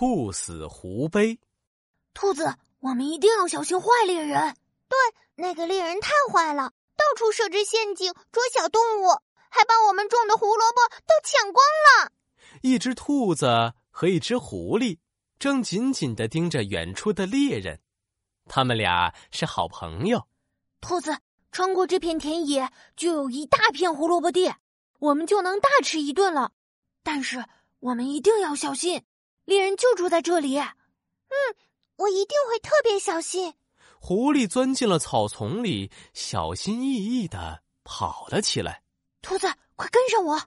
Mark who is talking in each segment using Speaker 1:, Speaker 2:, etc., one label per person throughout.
Speaker 1: 兔死狐悲。
Speaker 2: 兔子，我们一定要小心坏猎人。
Speaker 3: 对，那个猎人太坏了，到处设置陷阱捉小动物，还把我们种的胡萝卜都抢光了。
Speaker 1: 一只兔子和一只狐狸正紧紧的盯着远处的猎人，他们俩是好朋友。
Speaker 2: 兔子穿过这片田野，就有一大片胡萝卜地，我们就能大吃一顿了。但是我们一定要小心，猎人就住在这里。
Speaker 3: 嗯，我一定会特别小心。
Speaker 1: 狐狸钻进了草丛里，小心翼翼的跑了起来。
Speaker 2: 兔子，快跟上我，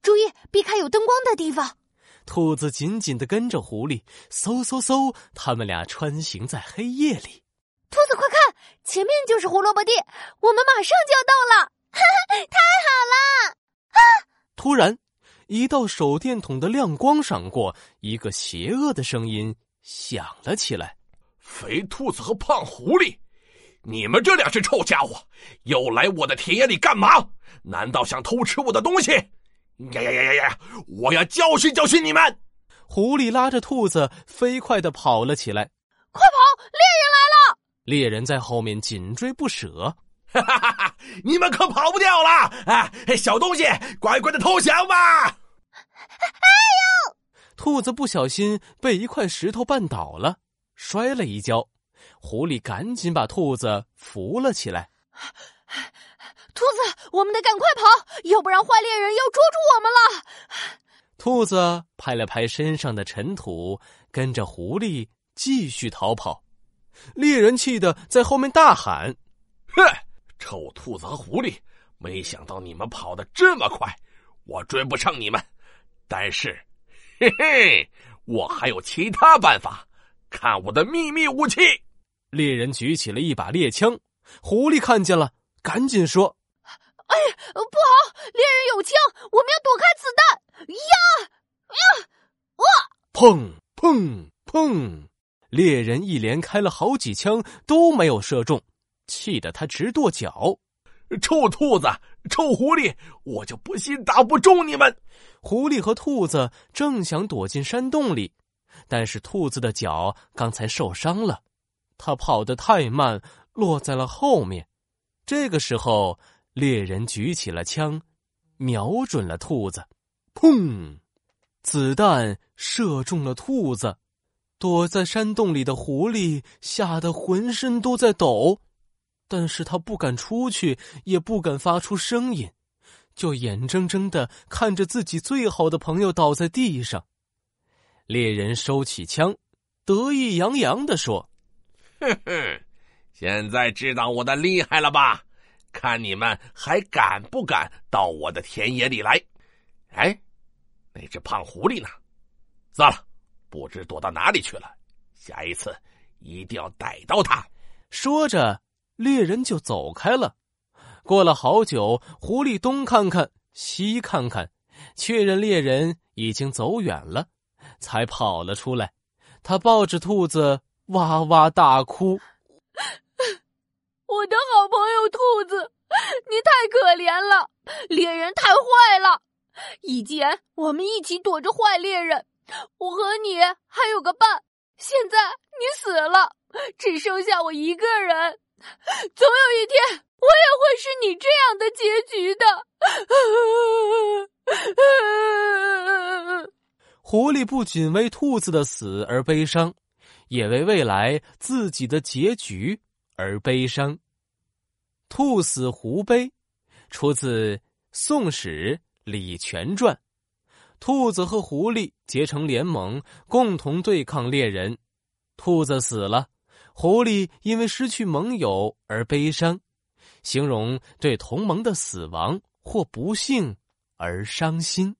Speaker 2: 注意避开有灯光的地方。
Speaker 1: 兔子紧紧的跟着狐狸，嗖嗖嗖，他们俩穿行在黑夜里。
Speaker 2: 兔子，快看，前面就是胡萝卜地，我们马上就要到了。
Speaker 3: 太好了！
Speaker 2: 啊！
Speaker 1: 突然，一道手电筒的亮光闪过，一个邪恶的声音响了起来。
Speaker 4: 肥兔子和胖狐狸，你们这两只臭家伙又来我的田野里干嘛？难道想偷吃我的东西？呀呀呀呀呀！我要教训教训你们！
Speaker 1: 狐狸拉着兔子飞快的跑了起来。
Speaker 2: 快跑！猎人来了！
Speaker 1: 猎人在后面紧追不舍。
Speaker 4: 哈哈哈哈！你们可跑不掉了！哎，小东西，乖乖的投降吧！哎
Speaker 3: 呦！
Speaker 1: 兔子不小心被一块石头绊倒了。摔了一跤，狐狸赶紧把兔子扶了起来。
Speaker 2: 兔子，我们得赶快跑，要不然坏猎人要捉住我们了。
Speaker 1: 兔子拍了拍身上的尘土，跟着狐狸继续逃跑。猎人气得在后面大喊：“
Speaker 4: 哼，臭兔子和狐狸，没想到你们跑得这么快，我追不上你们。但是，嘿嘿，我还有其他办法。”看我的秘密武器！
Speaker 1: 猎人举起了一把猎枪，狐狸看见了，赶紧说：“
Speaker 2: 哎，不好！猎人有枪，我们要躲开子弹！”呀呀！
Speaker 1: 哇！砰砰砰！猎人一连开了好几枪，都没有射中，气得他直跺脚。
Speaker 4: 臭兔子，臭狐狸，我就不信打不中你们！
Speaker 1: 狐狸和兔子正想躲进山洞里。但是兔子的脚刚才受伤了，它跑得太慢，落在了后面。这个时候，猎人举起了枪，瞄准了兔子，砰！子弹射中了兔子。躲在山洞里的狐狸吓得浑身都在抖，但是他不敢出去，也不敢发出声音，就眼睁睁的看着自己最好的朋友倒在地上。猎人收起枪，得意洋洋的说：“
Speaker 4: 哼哼，现在知道我的厉害了吧？看你们还敢不敢到我的田野里来？哎，那只胖狐狸呢？算了，不知躲到哪里去了。下一次一定要逮到它。”
Speaker 1: 说着，猎人就走开了。过了好久，狐狸东看看西看看，确认猎人已经走远了。才跑了出来，他抱着兔子哇哇大哭。
Speaker 2: 我的好朋友兔子，你太可怜了，猎人太坏了。以前我们一起躲着坏猎人，我和你还有个伴。现在你死了，只剩下我一个人。总有一天，我也会是你这样的结局的。
Speaker 1: 狐狸不仅为兔子的死而悲伤，也为未来自己的结局而悲伤。兔死狐悲，出自《宋史·李全传》。兔子和狐狸结成联盟，共同对抗猎人。兔子死了，狐狸因为失去盟友而悲伤，形容对同盟的死亡或不幸而伤心。